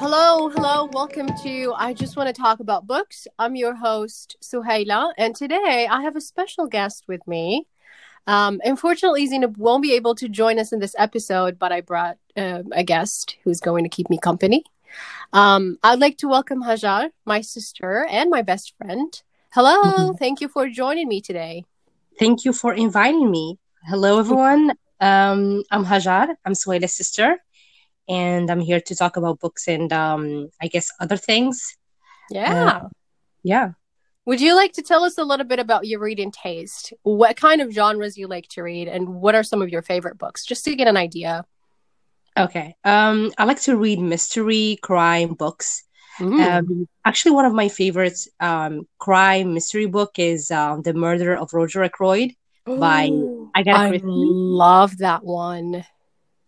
Hello, hello, welcome to I Just Want to Talk About Books. I'm your host, Suhaila, and today I have a special guest with me. Um, unfortunately, Zainab won't be able to join us in this episode, but I brought uh, a guest who's going to keep me company. Um, I'd like to welcome Hajar, my sister and my best friend. Hello, mm-hmm. thank you for joining me today. Thank you for inviting me. Hello, everyone. Um, I'm Hajar. I'm Suhaila's sister and I'm here to talk about books and um, I guess other things. Yeah. Uh, yeah. Would you like to tell us a little bit about your reading taste? What kind of genres you like to read and what are some of your favorite books just to get an idea? Okay. Um, I like to read mystery crime books. Mm. Um, actually, one of my favorite um, crime mystery book is um, The Murder of Roger Ackroyd by Agatha Christie. I love that one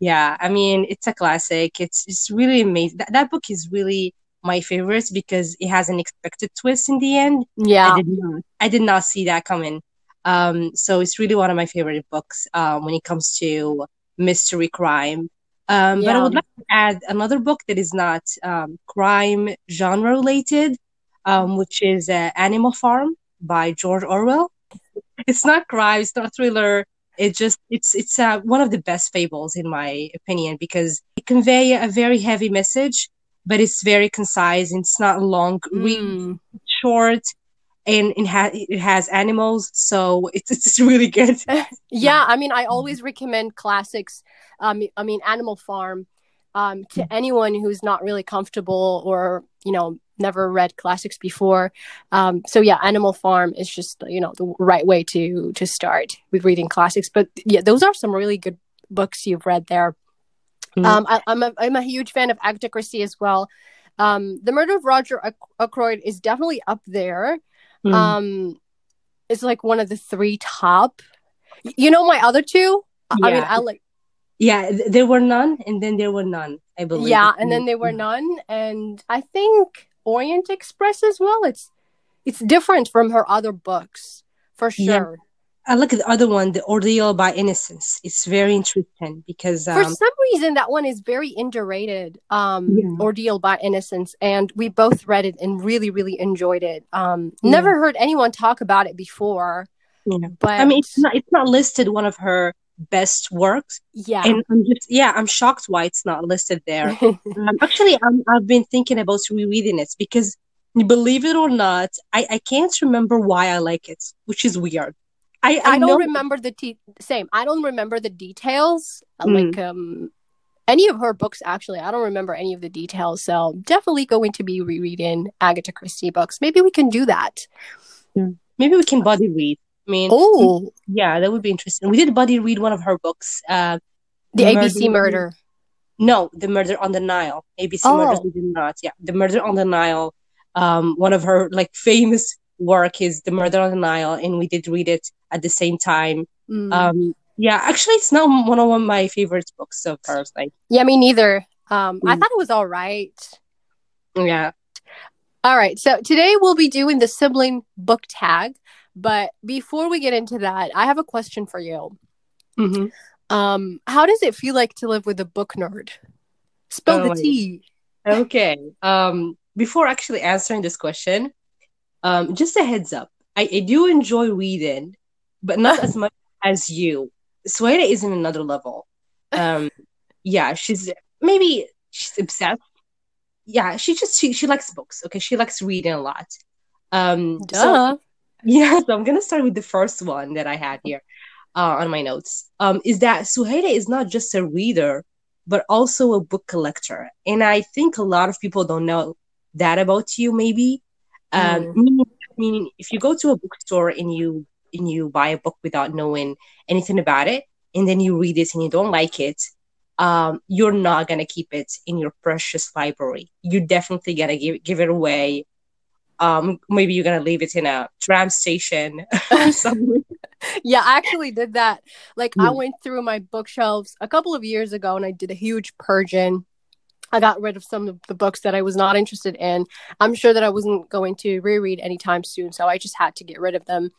yeah i mean it's a classic. It's it's really amazing. That, that book is really my favorite because it has an expected twist in the end. Yeah. i did not i did not see that coming. Um so it's really one of my favorite books um when it comes to mystery crime. Um yeah. but i would like to add another book that is not um crime genre related um which is uh, animal farm by george orwell. It's not crime it's not thriller it just it's it's uh, one of the best fables in my opinion because it convey a very heavy message but it's very concise and it's not long mm. short and it, ha- it has animals so it's, it's really good yeah i mean i always recommend classics um, i mean animal farm um, to mm. anyone who's not really comfortable or you know never read classics before. Um, so yeah, Animal Farm is just you know the right way to to start with reading classics. But yeah, those are some really good books you've read there. Mm-hmm. Um, I, am a I'm a huge fan of Christie as well. Um, the Murder of Roger Ackroyd is definitely up there. Mm-hmm. Um, it's like one of the three top. You know my other two. Yeah. I mean, I like. Yeah, there were none, and then there were none. I believe. Yeah, and then there were none, and I think Orient Express as well. It's it's different from her other books for sure. Yeah. I look at the other one, The Ordeal by Innocence. It's very interesting because um, for some reason that one is very underrated. Um, yeah. Ordeal by Innocence, and we both read it and really, really enjoyed it. Um, yeah. never heard anyone talk about it before. Yeah. But I mean, it's not it's not listed one of her best works. Yeah. And I'm just, yeah, I'm shocked why it's not listed there. um, actually, I'm, I've been thinking about rereading it because, believe it or not, I, I can't remember why I like it, which is weird. I, I, I don't know- remember the te- same. I don't remember the details. Mm. Like um, any of her books, actually, I don't remember any of the details. So definitely going to be rereading Agatha Christie books. Maybe we can do that. Maybe we can buddy read. I mean, oh, yeah, that would be interesting. We did buddy read one of her books. Uh, the, the ABC murder. murder. No, the murder on the Nile. ABC oh. murders we did not. Yeah, the murder on the Nile. Um, one of her like famous work is the murder on the Nile, and we did read it at the same time. Mm. Um, yeah, actually, it's not one of my favorite books of hers. Like, yeah, me neither. Um, mm. I thought it was all right. Yeah. All right. So today we'll be doing the sibling book tag. But before we get into that, I have a question for you. Mm-hmm. Um, how does it feel like to live with a book nerd? Spill oh, the tea. Okay. Um, before actually answering this question, um, just a heads up. I, I do enjoy reading, but not as much as you. Sueda is in another level. Um, yeah, she's maybe she's obsessed. Yeah, she just she, she likes books. Okay, she likes reading a lot. Um, Duh. So yeah, so I'm gonna start with the first one that I had here uh, on my notes. Um, is that Suhaila is not just a reader, but also a book collector, and I think a lot of people don't know that about you. Maybe, um, mm. meaning, meaning if you go to a bookstore and you and you buy a book without knowing anything about it, and then you read it and you don't like it, um, you're not gonna keep it in your precious library. You definitely gotta give give it away um, maybe you're gonna leave it in a tram station yeah, I actually did that. Like, mm. I hmm. went through my bookshelves a couple of years ago, and I did a huge purging. I got rid of some of the books that I was not interested in. I'm sure that I wasn't going to reread anytime soon, so I just had to get rid of them.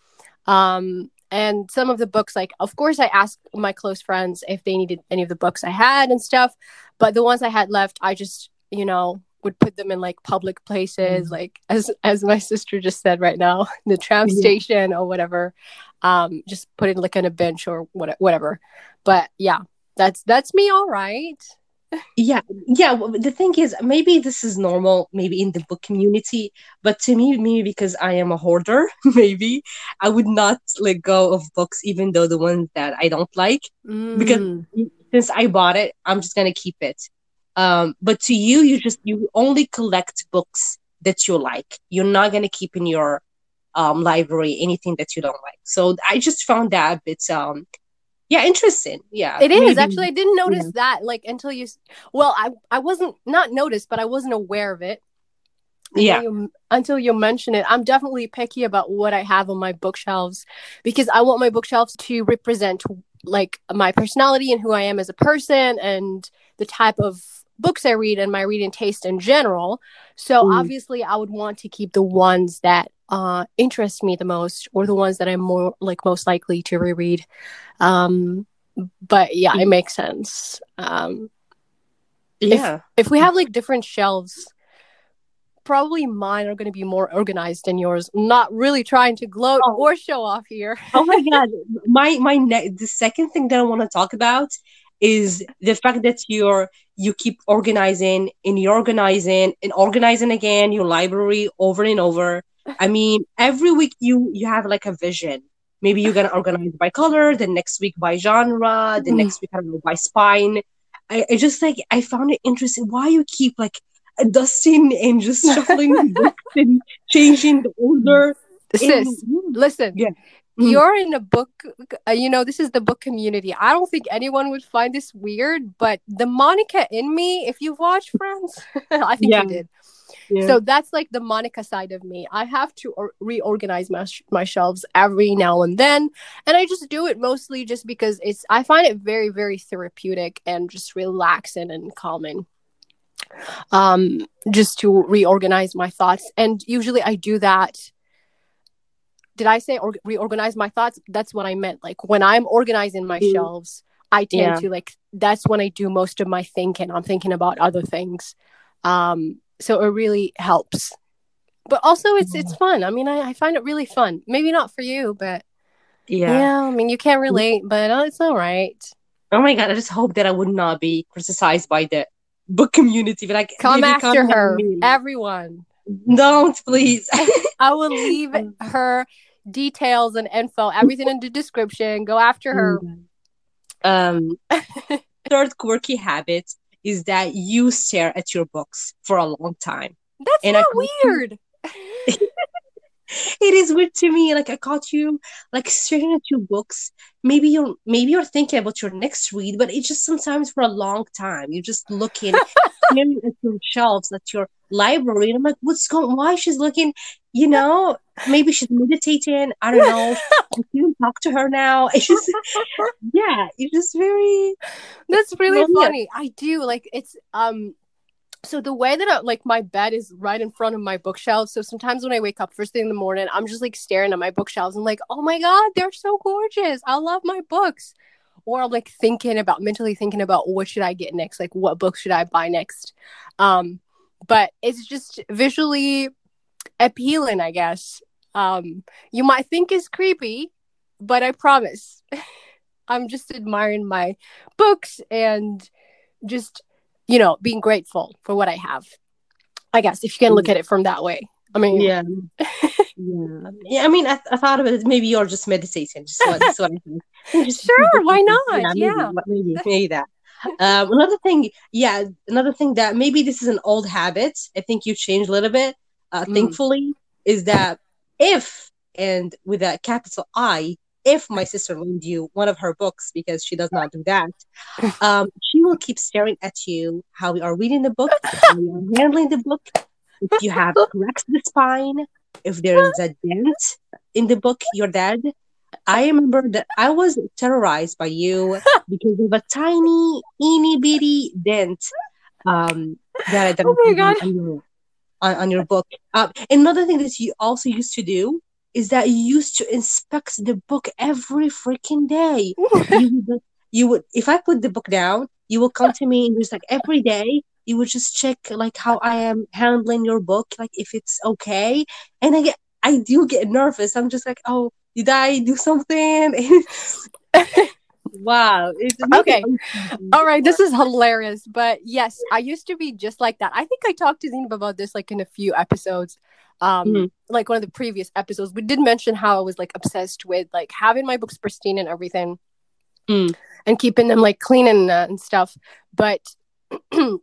Um, and some of the books, like, of course, I asked my close friends if they needed any of the books I had and stuff, but the ones I had left, I just, you know, would put them in like public places, Mhm. like as as my sister just said right now, the tram Yeah. station or whatever. Um, just put it like on a bench or what, whatever. But yeah, that's that's me. All right. Yeah, yeah. well, The thing is, maybe this is normal, maybe in the book community, but to me, maybe because I am a hoarder, maybe I would not let go of books, even though the ones that I don't like, because Mm. since I bought it, I'm just gonna keep it. Um, but to you, you just you only collect books that you like. You're not gonna keep in your um library anything that you don't like. So I just found that a bit um yeah interesting. Yeah, It is maybe- actually. I didn't notice that like until you. Well, I I wasn't not noticed, but I wasn't aware of it. until Yeah. you, until you mention it, I'm definitely picky about what I have on my bookshelves because I want my bookshelves to represent like my personality and who I am as a person and the type of books I read and my reading taste in general. So Mm. obviously, I would want to keep the ones that uh, interest me the most or the ones that I'm more like most likely to reread. Um, but yeah, it makes sense. Um, yeah. if we have like different shelves probably mine are going to be more organized than yours I'm not really trying to gloat Oh. or show off here oh my god my my ne- the second thing that i want to talk about is the fact that you're you keep organizing and you're organizing and organizing again your library over and over. I mean every week you you have like a vision. Maybe you're gonna organize by color the next week by genre the Mm. next week i don't know by spine. I, I just like i found it interesting why you keep like dusting and just shuffling books and changing the order. Sis And- listen. Yeah. Mm. you're in a book uh, you know this is the book community i don't think anyone would find this weird but the monica in me if you've watched friends i think Yeah. you did Yeah. so that's like the monica side of me i have to or- reorganize my, sh- my shelves every now and then and i just do it mostly just because it's i find it very very therapeutic and just relaxing and calming um just to reorganize my thoughts and usually i do that did i say or- reorganize my thoughts? That's what i meant. Like when i'm organizing my Mm. shelves i tend Yeah. to like that's when i do most of my thinking. I'm thinking about other things. Um so it really helps. But also it's it's fun. I mean i, I find it really fun. Maybe not for you but yeah, yeah. i mean you can't relate but uh, it's all right. Oh my god, I just hope that I would not be criticized by the book community. But like, come after her. everyone Don't please. I will leave her details and info, everything in the description. Go after her. um, third quirky habit is that you stare at your books for a long time. That's And not can- weird. It is weird to me. Like I caught you like staring at your books. Maybe you're maybe you're thinking about your next read, but it's just sometimes for a long time. You're just looking at your shelves, at your library, and I'm like, what's going? Why she's looking? You know, maybe she's meditating. I don't know. I can't talk to her now. It's just yeah, it's just very That's really funny. I do like it's um. So the way that I, like my bed is right in front of my bookshelf. So sometimes when I wake up first thing in the morning, I'm just like staring at my bookshelves and like, oh my god, they're so gorgeous. I love my books. Or I'm like thinking about mentally thinking about what should I get next, like what book should I buy next. Um, but it's just visually appealing, I guess. Um, you might think it's creepy, but I promise, I'm just admiring my books and just you know being grateful for what I have. I guess if you can look at it from that way. I mean, yeah. yeah. Yeah, I mean, I, I thought of it. as Maybe you're just meditating. Just what, that's what I think. Just- Sure, why not? maybe, Yeah. maybe, maybe that. Um, another thing, yeah, another thing that maybe this is an old habit. I think you changed a little bit. Uh, Mm. Thankfully, is that if and with a capital I, if my sister loaned you one of her books because she does not do that, um, she will keep staring at you how we are reading the book, how we are handling the book. If you have cracked the spine, if there is a dent in the book, you're dead. I remember that I was terrorized by you because of a tiny, teeny bitty dent. Um, that, that Oh my I God. on your, on, on your book. Um, another thing that you also used to do is that you used to inspect the book every freaking day. You would, you would, if I put the book down, you will come to me and just like every day you would just check like how I am handling your book, like if it's okay. And I get I do get nervous. I'm just like, oh, did I do something? wow. It's okay. All right. This is hilarious. But yes, I used to be just like that. I think I talked to Zainab about this like in a few episodes. Um, mm-hmm. like one of the previous episodes. We did mention how I was like obsessed with like having my books pristine and everything. Mm. And keeping them like clean and, uh, and stuff. But the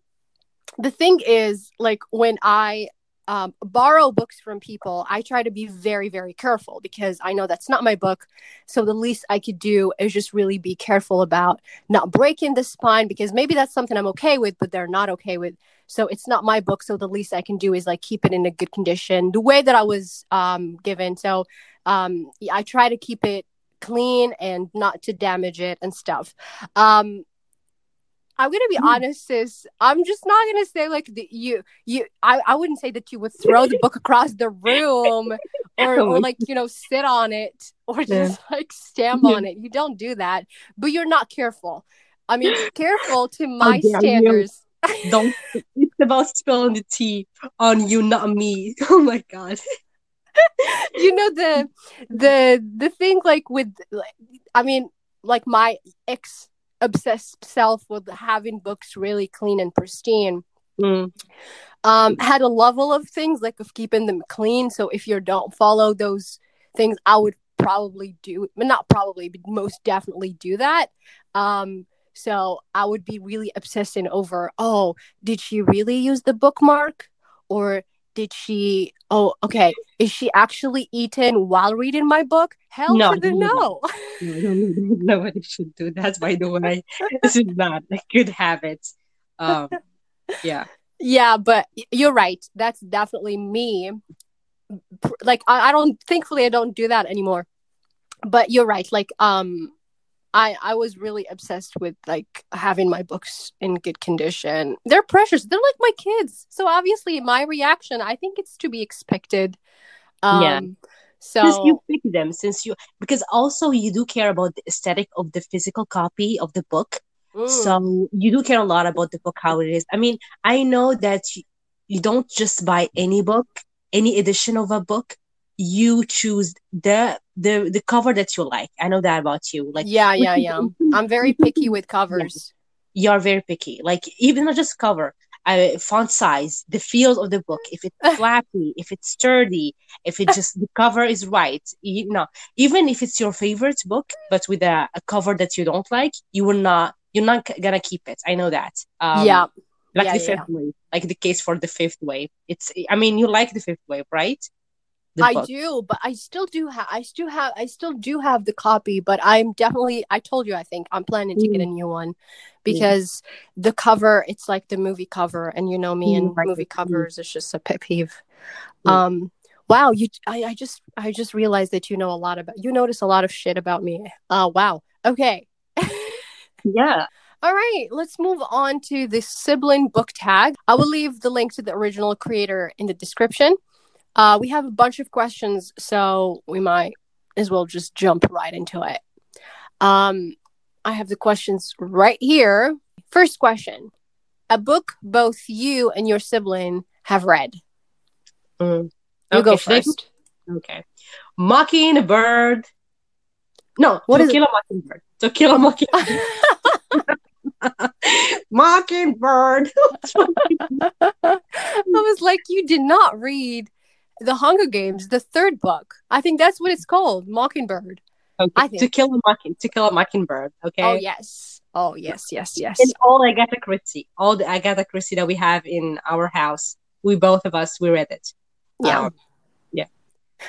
thing is, like when I um, borrow books from people, I try to be very, very careful because I know that's not my book. So the least I could do is just really be careful about not breaking the spine because maybe that's something I'm okay with, but they're not okay with. So it's not my book. So the least I can do is like keep it in a good condition, the way that I was um, given. So um, I try to keep it clean and not to damage it and stuff. Um, I'm gonna be mm. honest, sis. I'm just not gonna say like the, you you. I, I wouldn't say that you would throw the book across the room or, or like you know sit on it or just yeah. like stamp on it. You don't do that, but you're not careful. I mean, careful to my standards. Don't. It's about spilling the tea on you, not me. Oh my god. you know the the the thing like with I mean like my ex obsessed self with having books really clean and pristine mm. um, had a level of things like of keeping them clean so if you don't follow those things i would probably do but not probably but most definitely do that um, so i would be really obsessing over oh did she really use the bookmark? Or did she oh okay is she actually eaten while reading my book? Hell no, to the no. no nobody should do. That by the way this is not a good habit. Um yeah. Yeah but you're right. That's definitely me. Like I, I don't thankfully i don't do that anymore. But you're right like um I I was really obsessed with like having my books in good condition. They're precious. They're like my kids. So obviously my reaction, I think it's to be expected. Um yeah. So since you pick them, since you because also you do care about the aesthetic of the physical copy of the book. Mm. So you do care a lot about the book how it is. I mean, I know that you, you don't just buy any book, any edition of a book you choose the the the cover that you like. I know that about you. Like yeah, yeah, yeah. I'm very picky with covers. You're very picky. Like even not just cover, uh, font size, the feel of the book. If it's flappy, if it's sturdy, if it just the cover is right. You know, even if it's your favorite book, but with a, a cover that you don't like, you will not. You're not gonna keep it. I know that. Um, yeah. Like yeah, the fifth yeah. wave, like the case for the fifth wave. It's. I mean, you like the fifth wave, right? I book. do, but I still do have I still have I still do have the copy, but I'm definitely I told you I think I'm planning to mm. get a mm. new one because yeah. the cover it's like the movie cover and you know me mm, and right. movie covers mm. is just a pet peeve. Mm. Um wow, you I, I just I just realized that you know a lot about you notice a lot of shit about me. Uh wow. Okay. yeah. All right, let's move on to the sibling book tag. I will leave the link to the original creator in the description. Uh, we have a bunch of questions, so we might as well just jump right into it. Um, I have the questions right here. First question A book both you and your sibling have read. Mm. You okay, go first. Okay. Mockingbird. No, what to kill a mockingbird. To kill a mockingbird. mockingbird. I was like, you did not read the Hunger Games, the third book. I think that's what it's called, Mockingbird. Okay. I think. To kill a mocking, to kill a mockingbird. Okay. Oh yes. Oh yes, yes, yes. And all Agatha Christie, all the Agatha Christie that we have in our house, we both of us we read it. Yeah. Um, yeah.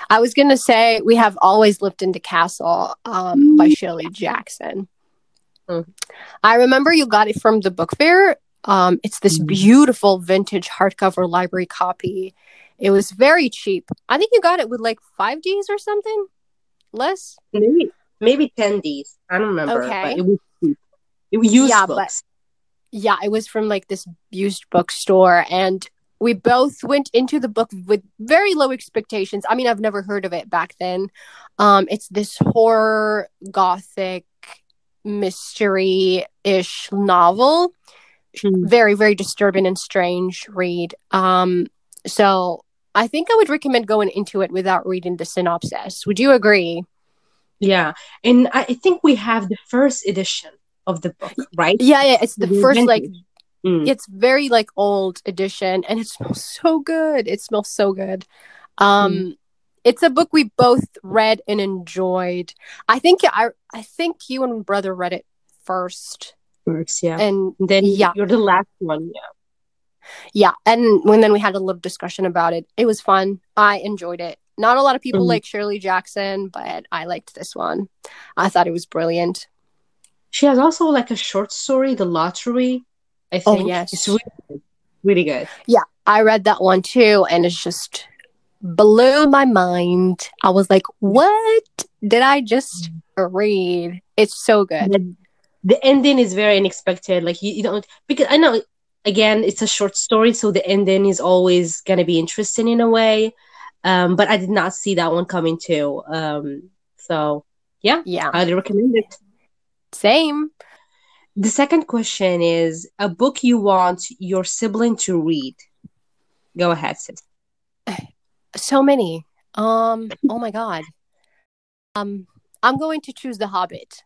I was gonna say we have always lived in the castle um, by Shirley Jackson. Mm. I remember you got it from the book fair. Um, it's this mm. beautiful vintage hardcover library copy it was very cheap. I think you got it with like five Ds or something. Less? Maybe maybe ten Ds. I don't remember. Okay. it was cheap. It was used yeah, books. But, yeah, it was from like this used bookstore and we both went into the book with very low expectations. I mean, I've never heard of it back then. Um, it's this horror, gothic, mystery ish novel Mm. very very disturbing and strange read. Um, so I think I would recommend going into it without reading the synopsis. Would you agree? Yeah, and I think we have the first edition of the book, right? Yeah, yeah. It's the first like. Mm. it's very like old edition and it smells so good it smells so good um it's a book we both read and enjoyed i think i i think you and brother read it first First, yeah. and And then yeah. you're the last one. Yeah. Yeah and when then we had a little discussion about it it was fun i enjoyed it not a lot of people Mhm. like shirley jackson but i liked this one i thought it was brilliant She has also like a short story, The Lottery. I Oh, think. yes. It's really good. Really good. Yeah, I read that one too and it's just blew my mind i was like what did i just read it's so good The, the ending is very unexpected. Like you, you don't because I know again it's a short story, so the ending is always gonna be interesting in a way. Um, but I did not see that one coming too. Um, so yeah, yeah highly recommend it. same The second question is a book you want your sibling to read. Go ahead, sis. so many um oh my god um i'm going to choose the hobbit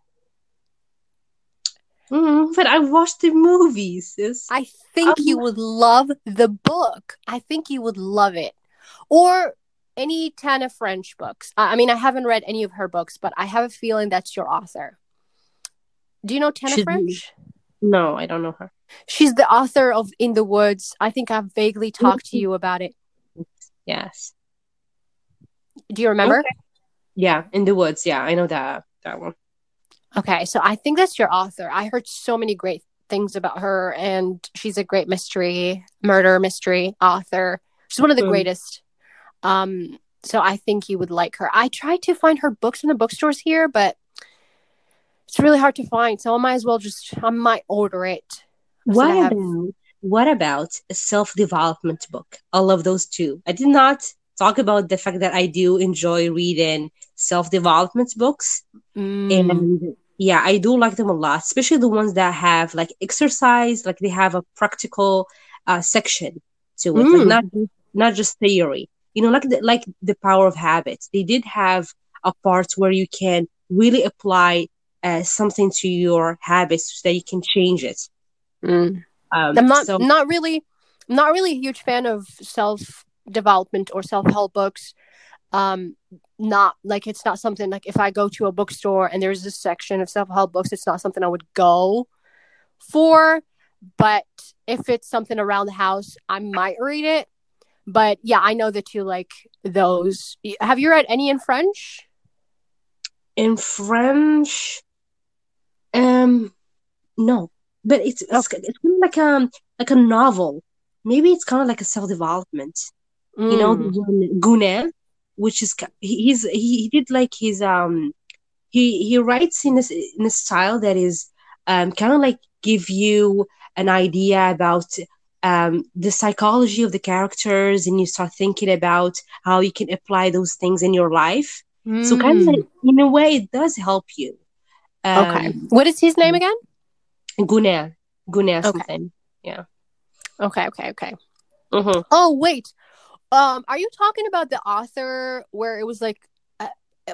Mm, but I watched the movies. sis. i think Um, you would love the book i think you would love it or any tana french books i mean i haven't read any of her books but i have a feeling that's your author do you know tana french No, I don't know her. she's the author of in the woods i think i've vaguely talked to you about it Yes. do you remember Yeah, in the woods. Yeah, I know that that one. Okay, so I think that's your author. I heard so many great things about her, and she's a great mystery, murder mystery author. She's one of the Mm. greatest. Um, so I think you would like her. I tried to find her books in the bookstores here, but it's really hard to find. So I might as well just I might order it. What have- about what about a self-development book? I love those too. I did not talk about the fact that I do enjoy reading self-development books. Mm, And yeah, I do like them a lot, especially the ones that have like exercise, like they have a practical uh, section to it, like Mm. not not just theory. You know, like the, like the power of habits. They did have a part where you can really apply uh, something to your habits so that you can change it. mm. Um, I'm not so not really not really a huge fan of self development or self help books. Um, not like it's not something like if I go to a bookstore and there's a section of self help books, it's not something I would go for. But if it's something around the house, I might read it. But yeah, I know that you like those. Have you read any in French? in French, um, no, but it's it's, it's kind of like um like a novel. Maybe it's kind of like a self development. You know, Mm. The one Gune, which is he- he's he, he did like his um he he writes in a, in a style that is um kind of like give you an idea about um the psychology of the characters and you start thinking about how you can apply those things in your life. So kind of Mm. like, in a way it does help you. Um, okay. What is his name again? Gune, Gune Okay. something. Okay, okay, okay. hmm Oh wait, um, are you talking about the author where it was like, uh,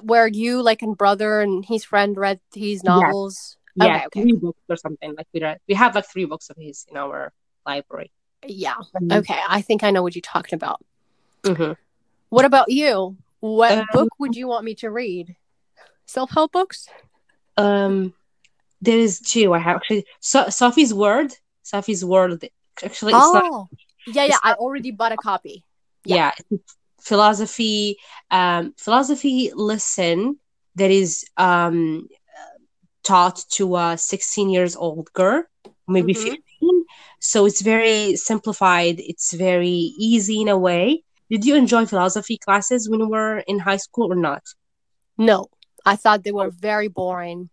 where you like and brother and his friend read his novels? Yeah, Okay, okay, three books or something. Like we read, we have like three books of his in our library. yeah, okay. I think I know what you're talking about. hmm What about you? What Um, book would you want me to read? Self help books? Um, there is two. I have actually so, Sophie's Word. Sophie's World. Actually, it's not. Oh, yeah, yeah. I already bought a copy. Yeah. Yeah, philosophy. Um, philosophy lesson that is um taught to a 16 years old girl, maybe Mhm. 15. So it's very simplified. It's very easy in a way. Did you enjoy philosophy classes when you were in high school or not? No, I thought they were very boring.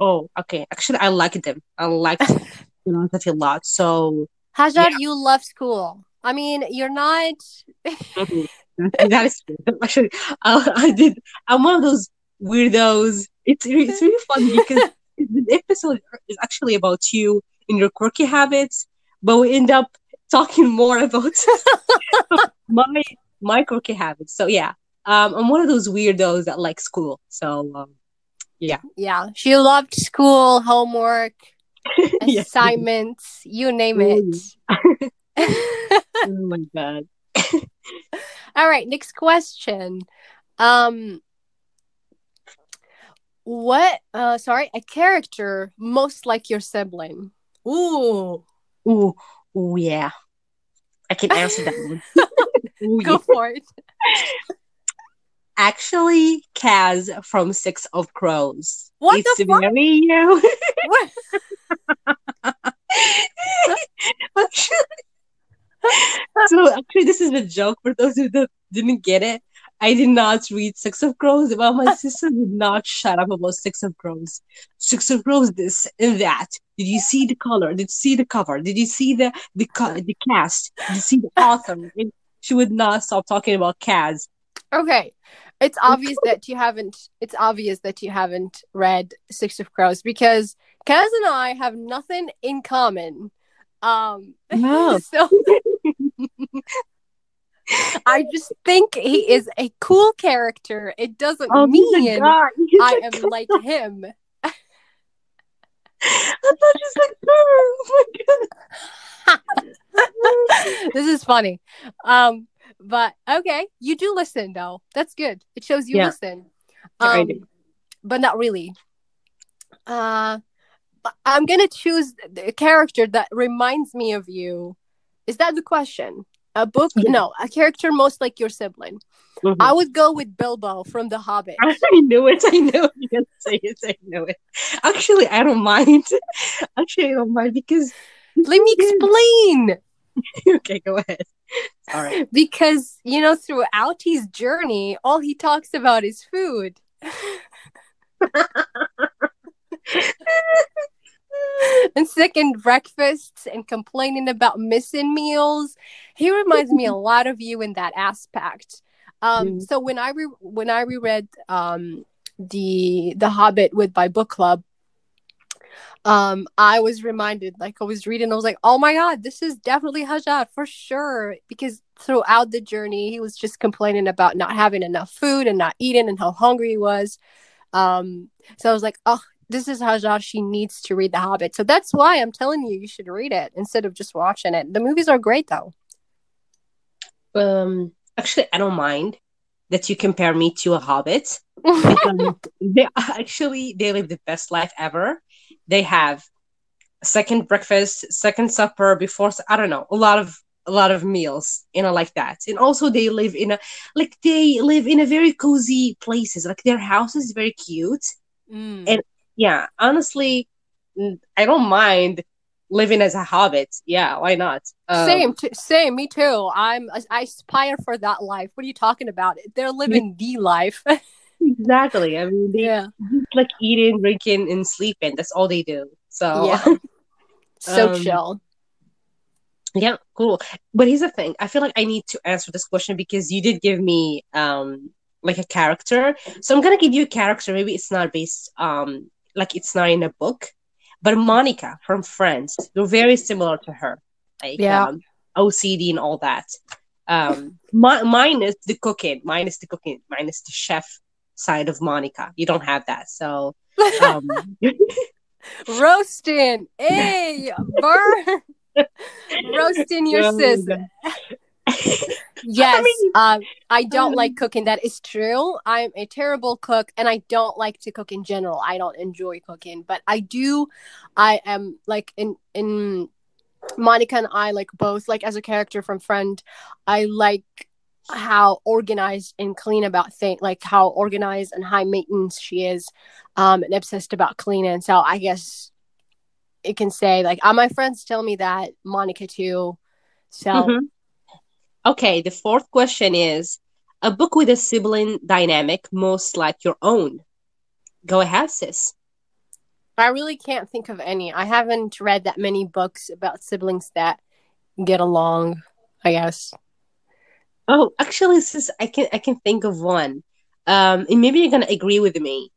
Oh, okay. Actually, I liked them. I liked philosophy a lot. So Hajar, Yeah. you love school. I mean, you're not. that is. Actually, I, I did. I'm one of those weirdos. It's it's really fun because the episode is actually about you and your quirky habits. but we end up talking more about my my quirky habits. So yeah, um, I'm one of those weirdos that like school. So um, yeah, Yeah, she loved school, homework, assignments, you name it. Oh my god. All right, next question. Um what uh sorry, a character most like your sibling. Ooh, Ooh, ooh yeah. I can answer that one. Ooh, go yeah. for it. Actually, Kaz from Six of Crows. What it's the fuck? very you. What? so actually, this is a joke for those who didn't get it. I did not read Six of Crows. Well, my sister did not shut up about Six of Crows. Six of Crows, this and that. Did you see the color? Did you see the cover? Did you see the the the cast? Did you see the author? And she would not stop talking about Kaz. Okay. It's obvious that you haven't it's obvious that you haven't read Six of Crows because Kaz and I have nothing in common. Um No. so I just think he is a cool character. It doesn't Oh, mean I am like him. I thought you said girl. Oh my this is funny. Um, but okay, you do listen though. That's good. It shows you Yeah. listen. Um, but not really. Uh, I'm gonna choose a character that reminds me of you. Is that the question? A book? Yeah. No, a character most like your sibling. Mhm. I would go with Bilbo from The Hobbit. I knew it. I knew it. You can say it. I knew it. Actually, I don't mind. Actually, I don't mind because. Let me explain. okay, go ahead. All right. Because you know, throughout his journey, all he talks about is food. and second breakfasts and complaining about missing meals. He reminds me a lot of you in that aspect. Um, Mm. So when I re- when I reread um, the The Hobbit with my book club, um, I was reminded, like I was reading, I was like, oh my god, this is definitely Hajar for sure. Because throughout the journey, he was just complaining about not having enough food and not eating and how hungry he was. Um, so I was like, oh, this is Hajar. She needs to read The Hobbit. So that's why I'm telling you, you should read it instead of just watching it. The movies are great, though. Um. Actually, I don't mind that you compare me to a hobbit. they actually they live the best life ever. They have second breakfast, second supper, before I don't know, a lot of a lot of meals, you know, like that. And also they live in a like they live in a very cozy places. Like their house is very cute. Mm. And- Yeah, honestly, I don't mind living as a hobbit. Yeah, why not? Um, same, t- same. Me too. I'm. I aspire for that life. What are you talking about? They're living the life. Exactly. I mean, they yeah. like eating, drinking, and sleeping. That's all they do. So Yeah. So Um, chill. Yeah, cool. But here's the thing. I feel like I need to answer this question because you did give me um like a character. So I'm gonna give you a character. Maybe it's not based um like it's not in a book, but Monica from Friends. You're very similar to her. Like Yeah. um, OCD and all that. Um mi- minus the cooking, minus the cooking, minus the chef side of Monica. You don't have that. So um Roasting. Hey, burn. Roasting your Oh, sis. Yes, I mean- um, I don't um, like cooking. That is true. I'm a terrible cook, and I don't like to cook in general. I don't enjoy cooking, but I do. I am like in in Monica and I like both like as a character from Friend. I like how organized and clean about things, like how organized and high maintenance she is, um, and obsessed about cleaning. So I guess it can say like, uh, my friends tell me that Monica too. So. Mhm. Okay, the fourth question is a book with a sibling dynamic most like your own. Go ahead, sis. I really can't think of any. I haven't read that many books about siblings that get along, I guess. Oh, actually, sis, I can I can think of one. Um, and maybe you're gonna agree with me.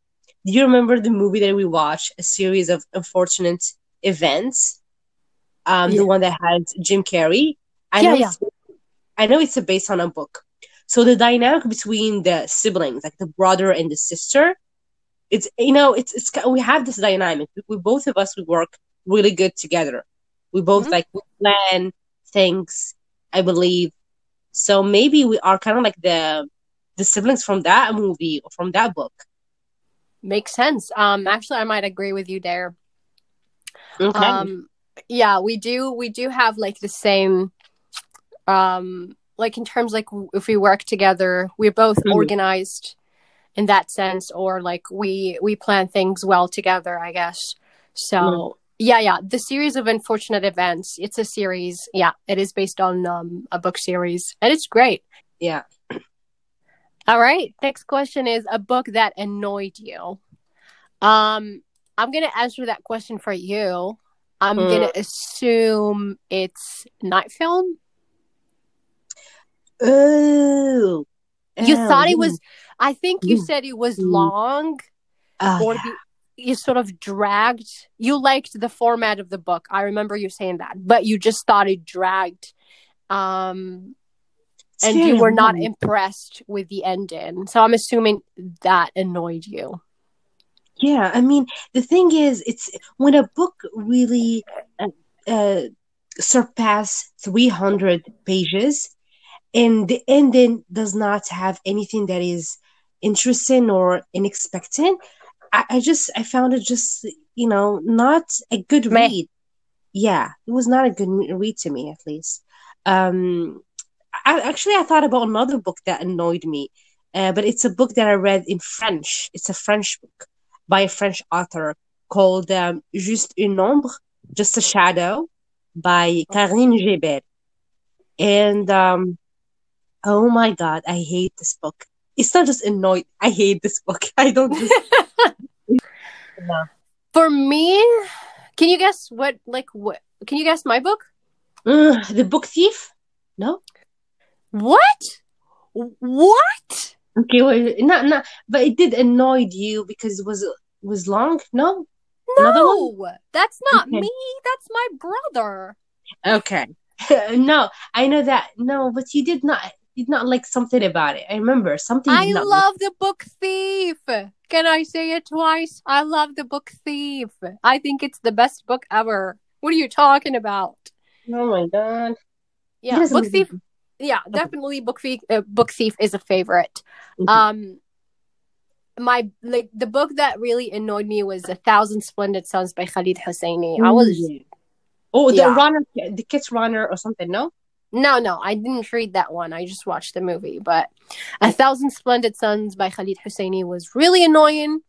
Do you remember the movie that we watched, a series of unfortunate events? um, Yeah. the one that has Jim Carrey. I Yeah, know yeah. I know it's based on a book. So the dynamic between the siblings, like the brother and the sister, it's you know it's it's we have this dynamic. We, we both of us we work really good together. We both Mhm. like we plan things. I believe. So maybe we are kind of like the the siblings from that movie or from that book. Makes sense. Um, actually, I might agree with you there. Okay. Um, yeah, we do. We do have like the same. Um, like in terms like if we work together, we're both Mhm. organized in that sense, or like we we plan things well together. I guess. So Mhm. yeah, yeah. The series of unfortunate events. It's a series. Yeah, it is based on um, a book series, and it's great. yeah. All right. Next question is a book that annoyed you. Um, I'm gonna answer that question for you. I'm Hmm. gonna assume it's Night Film. Oh. You Oh, thought it was. I think you Mm. said it was Mm. long, Oh, or yeah. the, you sort of dragged. You liked the format of the book. I remember you saying that, but you just thought it dragged. Um, and you were not impressed with the ending. So I'm assuming that annoyed you. Yeah, I mean, the thing is, it's when a book really uh, uh, surpass 300 pages and the ending does not have anything that is interesting or unexpected, I, I just, I found it just, you know, not a good Meh. read. Yeah, it was not a good read to me, at least. Um, I, actually, I thought about another book that annoyed me, uh, but it's a book that I read in French. It's a French book by a French author called um, Juste une ombre, Just a Shadow, by Karine Giebel. And um, oh my God, I hate this book. It's not just annoyed. I hate this book. I don't just. No. For me, can you guess what like what can you guess my book? Ugh, the Book Thief? No? What? What? Okay, wait, not, not, but it did annoy you because it was was long. No, No, that's not Okay. me. That's my brother. okay, no, I know that. No, but you did not did not like something about it. I remember something. I love the book Thief. Can I say it twice? I love the book Thief. I think it's the best book ever. What are you talking about? Oh my god. Yeah, book I'm- Thief. Yeah, definitely book thief. Uh, book Thief is a favorite. Mhm. Um, my like the book that really annoyed me was A Thousand Splendid Suns by Khaled Hosseini. I was Oh, the Yeah. runner, the Kite Runner or something. No. No, no, I didn't read that one. I just watched the movie. But A Thousand Splendid Suns by Khaled Hosseini was really annoying.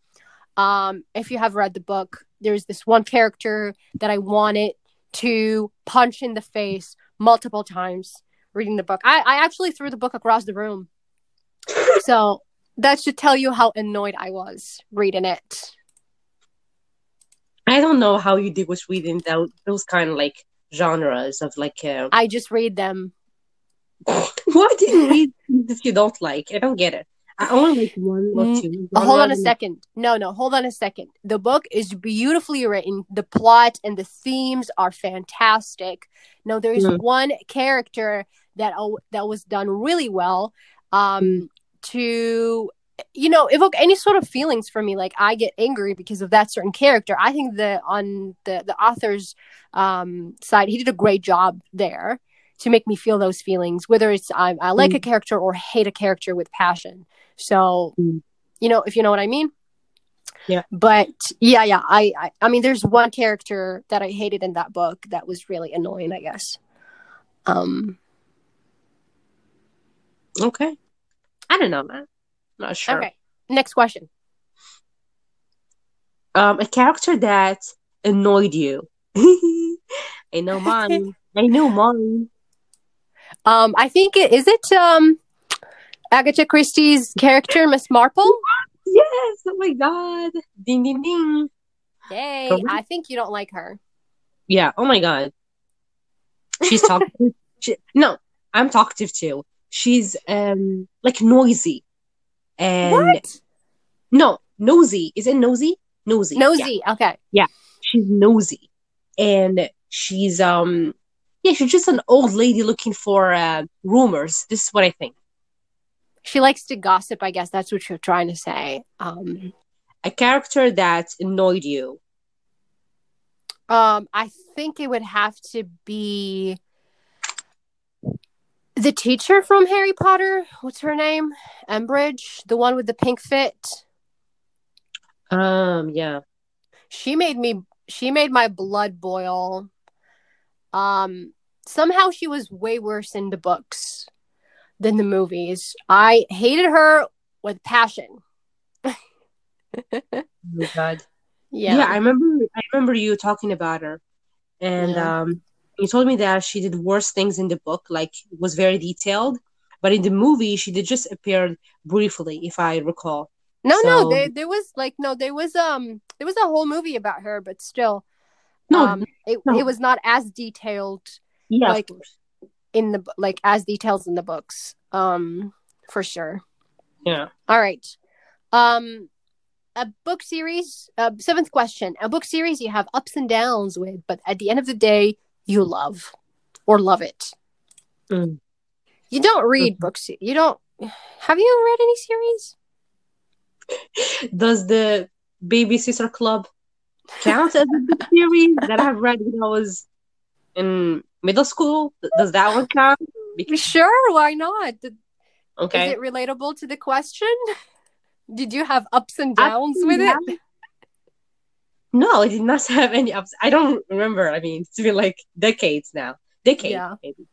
Um, if you have read the book, there's this one character that I wanted to punch in the face multiple times reading the book. I, I actually threw the book across the room. So that should tell you how annoyed I was reading it. I don't know how you deal with reading those, those kind of like genres of like. Uh, I just read them. why do you read that you don't like? I don't get it. I only like one or Mm, two. hold on a second. No, no, hold on a second. The book is beautifully written. The plot and the themes are fantastic. No, there is Mm. one character that oh, that was done really well um Mm. to you know evoke any sort of feelings for me like i get angry because of that certain character i think that on the the author's um side he did a great job there to make me feel those feelings whether it's i, I like a character or hate a character with passion so Mm. you know if you know what i mean Yeah. but yeah yeah I, I i mean there's one character that i hated in that book that was really annoying i guess um Okay. I don't know, man. Not sure. okay next question Um, a character that annoyed you. I know mine. I know mine. Um, I think it is it um Agatha Christie's character, Miss Marple. Yes. Oh my god. Ding ding ding. Yay! Correct. I think you don't like her. Yeah. Oh my god. She's talkative. she, no, I'm talkative too. She's um like noisy. And what? no, nosy. Is it nosy? Nosy. Yeah. Nosy. Okay. Yeah. She's nosy and she's um yeah she's just an old lady looking for uh, rumors. This is what I think. She likes to gossip, I guess that's what you're trying to say. Um A character that annoyed you. um I think it would have to be the teacher from Harry Potter. What's her name? Umbridge, the one with the pink fit. Um yeah. she made me she made my blood boil um somehow she was way worse in the books than the movies i hated her with passion Oh my god. yeah Yeah, I remember I remember you talking about her. And Yeah. um you told me that she did worse things in the book, like it was very detailed. But in the movie she did just appear briefly, if I recall. no no there, there was like no there was um there was a whole movie about her but still No, um it, no. it was not as detailed yeah, like- in the like as details in the books um for sure Yeah. All right. Um a book series, uh, seventh question. A book series you have ups and downs with, but at the end of the day, you love or love it. Mm. You don't read Mhm. books. You don't have you read any series? Does the Baby Sister Club count as a book series that I've read when I was in middle school? Does that one count? Because, Sure, why not? Did- okay. Is it relatable to the question? Did you have ups and downs with it? No, I did not have any ups. I don't remember. I mean, it's been like decades now. Decades, Yeah. maybe.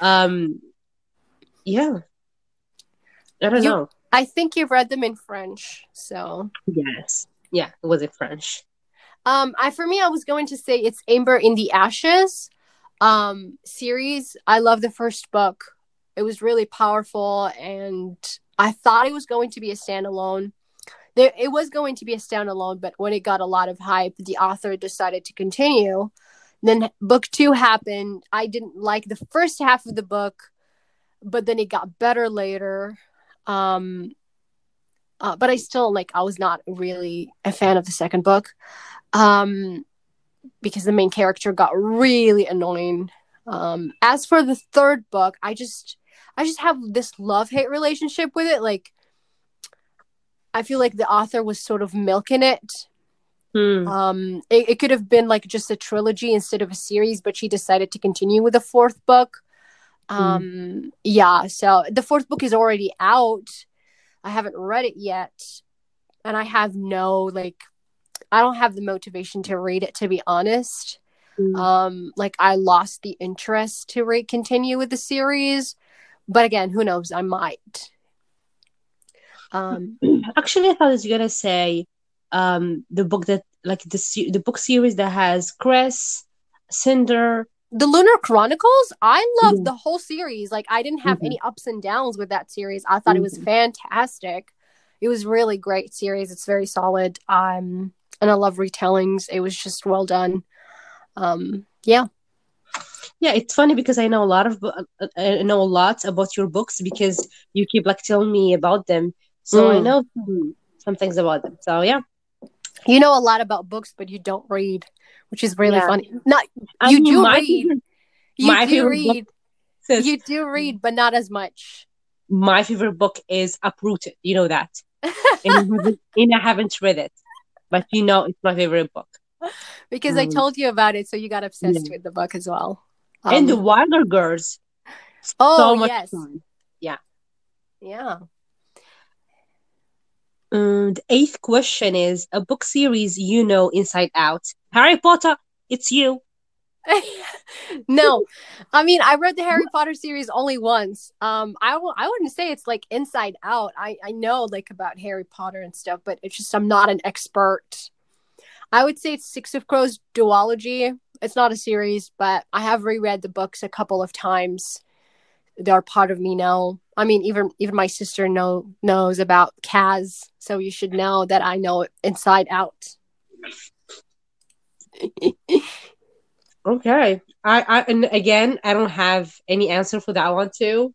Um, yeah. I don't You- know. I think you've read them in French, so Yes. Yeah, it was in French. Um, I for me, I was going to say it's An Ember in the Ashes um series. I love the first book. It was really powerful, and I thought it was going to be a standalone. There, it was going to be a standalone, but when it got a lot of hype, the author decided to continue. Then book two happened. I didn't like the first half of the book, but then it got better later. Um, uh, but I still like. I was not really a fan of the second book um because the main character got really annoying um as for the third book i just i just have this love hate relationship with it like i feel like the author was sort of milking it. Hmm. um it, it could have been like just a trilogy instead of a series but she decided to continue with the fourth book. Um yeah so the fourth book is already out. I haven't read it yet and i have no like i don't have the motivation to read it to be honest. Hmm. um like i lost the interest to re- continue with the series but again who knows? I might um Actually, I thought I was gonna say, um, the book that like the the book series that has Cress, Cinder. the lunar chronicles i loved Yeah. the whole series like i didn't have Mhm. any ups and downs with that series i thought it was Mhm. fantastic it was really great series it's very solid um and i love retellings it was just well done um yeah Yeah, it's funny because I know a lot of uh, I know a lot about your books because you keep like telling me about them. So I Mm. know some, some things about them. So yeah, you know a lot about books but you don't read which is really Yeah. funny not I You mean, do read. favorite- you do read sis, you do read but not as much my favorite book is Uprooted. You know that, and, I haven't, and I haven't read it, but you know it's my favorite book. because i Mm. told you about it so you got obsessed Yeah. with the book as well and the Um, Wilder Girls. oh so much yes fun. yeah Um, the eighth question is a book series you know inside out. Harry Potter, it's you. no. I mean i read the harry potter series only once. Um i w- i wouldn't say it's like inside out. I i know like about harry potter and stuff but it's just i'm not an expert. I would say it's six of crows duology. It's not a series but i have reread the books a couple of times they're part of me now i mean even even my sister know knows about kaz so you should know that i know it inside out Okay. I, I and again, I don't have any answer for that one too.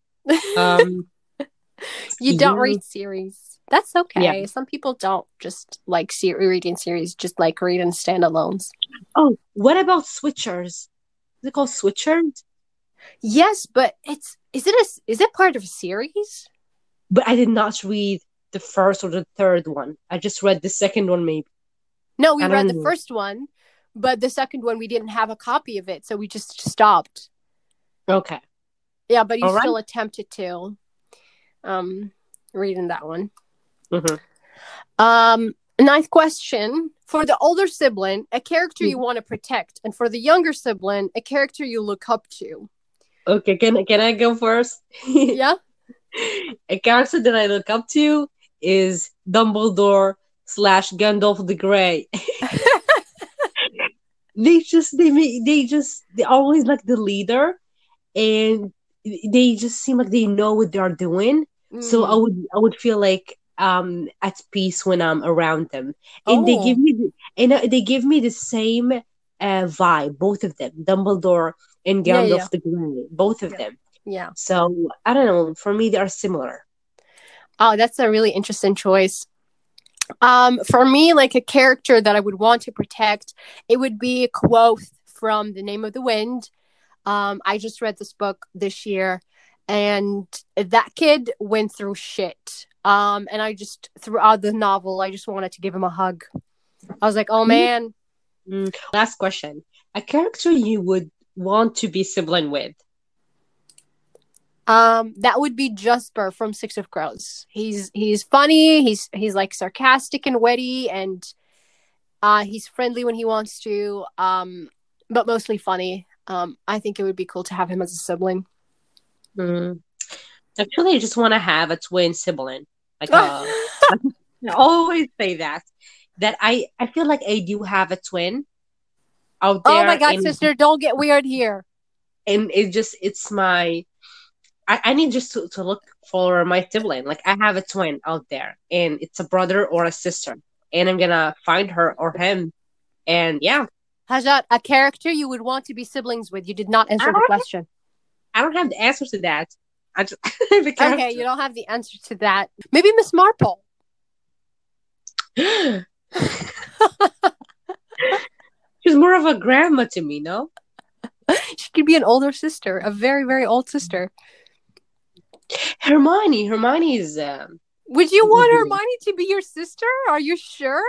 Um, You don't Yeah. read series. That's okay. Yeah. Some people don't just like see reading series, just like reading standalones. oh, what about Switchers? Is it called Switchers? Yes, but it's is it a is it part of a series? But I did not read the first or the third one. I just read the second one, maybe. No, we read the first one, but the second one we didn't have a copy of it, so we just stopped. Okay. Yeah, but you All right. still attempted to um reading that one. hmm Um ninth question. For the older sibling, a character Mm. you want to protect, and for the younger sibling, a character you look up to. Okay, can can I go first? Yeah? A character that I look up to is Dumbledore slash Gandalf the Grey. they just they make they just they always like the leader, and they just seem like they know what they are doing. So I Mm. would I would feel like um at peace when I'm around them, and they Oh. give me the, and uh, they give me the same uh, vibe, both of them, Dumbledore and Gandalf yeah. the Grey, both of Yeah. them. yeah. So I don't know. For me, they are similar. Oh, that's a really interesting choice. Um, for me, like a character that I would want to protect, it would be a Kvothe from The Name of the Wind. Um, I just read this book this year, and that kid went through shit. Um, and I just throughout the novel, I just wanted to give him a hug. I was like, oh man, Mm. Last question: A character you would want to be sibling with? Um, that would be Jesper from Six of Crows. He's he's funny. He's he's like sarcastic and witty, and uh, he's friendly when he wants to. Um, but mostly funny. Um, I think it would be cool to have him as a sibling. Mm. Actually, I just want to have a twin sibling. Like uh, I always say that. That I I feel like I do have a twin out oh there. oh my god, and, sister, don't get weird here. and it just it's my. I, I need just to, to look for my sibling. Like I have a twin out there, and it's a brother or a sister, and I'm gonna find her or him, and yeah, Hajar, a character you would want to be siblings with. You did not answer the question. I don't have the answer to that. I just. Okay, you don't have the answer to that. Maybe Miss Marple. She's more of a grandma to me, no? she could be an older sister, a very very old sister. Hermione. Hermione is um, Would you want Mhm. Hermione to be your sister? Are you sure?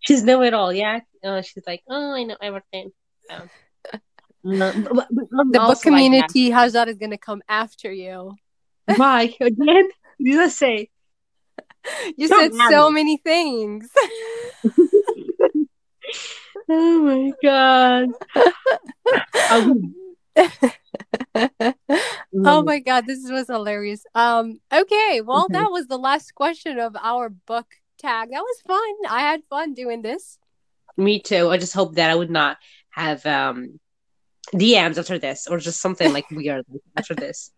she's know it all. Yeah, uh, she's like, oh, I know everything. Um, no, but- but The book also like that. community, is gonna come after you. Why again? You just say. You Don't said so me. many things. Oh my god. Oh my god, this was hilarious. Um, okay, well, Okay. that was the last question of our book tag. That was fun. I had fun doing this. Me too. I just hope that I would not have um DMs after this, or just something like weird after this.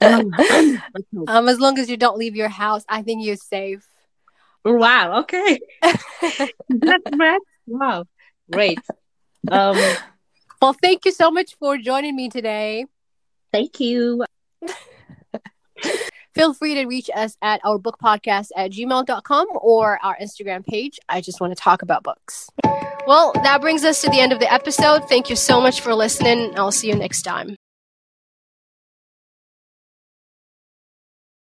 Um. Um, as long as you don't leave your house, I think you're safe. wow. Okay. That's right. Wow. Great. Um. well, thank you so much for joining me today. Thank you. Feel free to reach us at our book podcast at gmail.com or our Instagram page. I just want to talk about books. Well, that brings us to the end of the episode. Thank you so much for listening. I'll see you next time.